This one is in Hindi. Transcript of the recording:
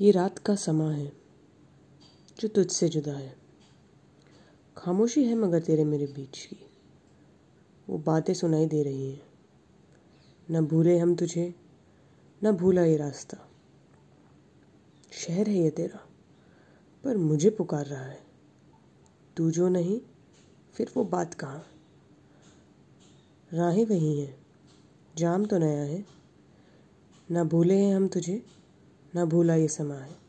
ये रात का समा है, जो तुझसे जुदा है। खामोशी है मगर तेरे मेरे बीच की। वो बातें सुनाई दे रही हैं। न भूले हम तुझे, न भूला ये रास्ता। शहर है ये तेरा, पर मुझे पुकार रहा है। तू जो नहीं, फिर वो बात कहाँ? राहें वही हैं, जाम तो नया है। ना भूले हैं हम तुझे ना भूला ये समा है